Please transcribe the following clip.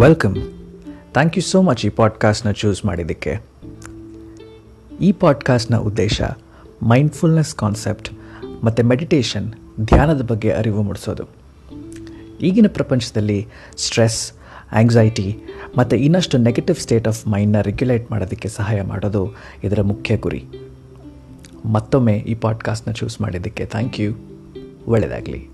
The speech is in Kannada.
Welcome thank you so much ಈ ಪಾಡ್ಕಾಸ್ಟ್ನ ಚೂಸ್ ಮಾಡಿದ್ದಕ್ಕೆ. ಈ ಪಾಡ್ಕಾಸ್ಟ್ನ ಉದ್ದೇಶ ಮೈಂಡ್ಫುಲ್ನೆಸ್ ಕಾನ್ಸೆಪ್ಟ್ ಮತ್ತು ಮೆಡಿಟೇಷನ್ ಧ್ಯಾನದ ಬಗ್ಗೆ ಅರಿವು ಮೂಡಿಸೋದು. ಈಗಿನ ಪ್ರಪಂಚದಲ್ಲಿ ಸ್ಟ್ರೆಸ್ ಆಂಗ್ಸೈಟಿ ಮತ್ತು ಇನ್ನಷ್ಟು ನೆಗೆಟಿವ್ ಸ್ಟೇಟ್ ಆಫ್ ಮೈಂಡ್ನ ರೆಗ್ಯುಲೇಟ್ ಮಾಡೋದಕ್ಕೆ ಸಹಾಯ ಮಾಡೋದು ಇದರ ಮುಖ್ಯ ಗುರಿ. ಮತ್ತೊಮ್ಮೆ ಈ ಪಾಡ್ಕಾಸ್ಟ್ನ ಚೂಸ್ ಮಾಡಿದ್ದಕ್ಕೆ ಥ್ಯಾಂಕ್ ಯು ಒಳ್ಳೆಯದಾಗಲಿ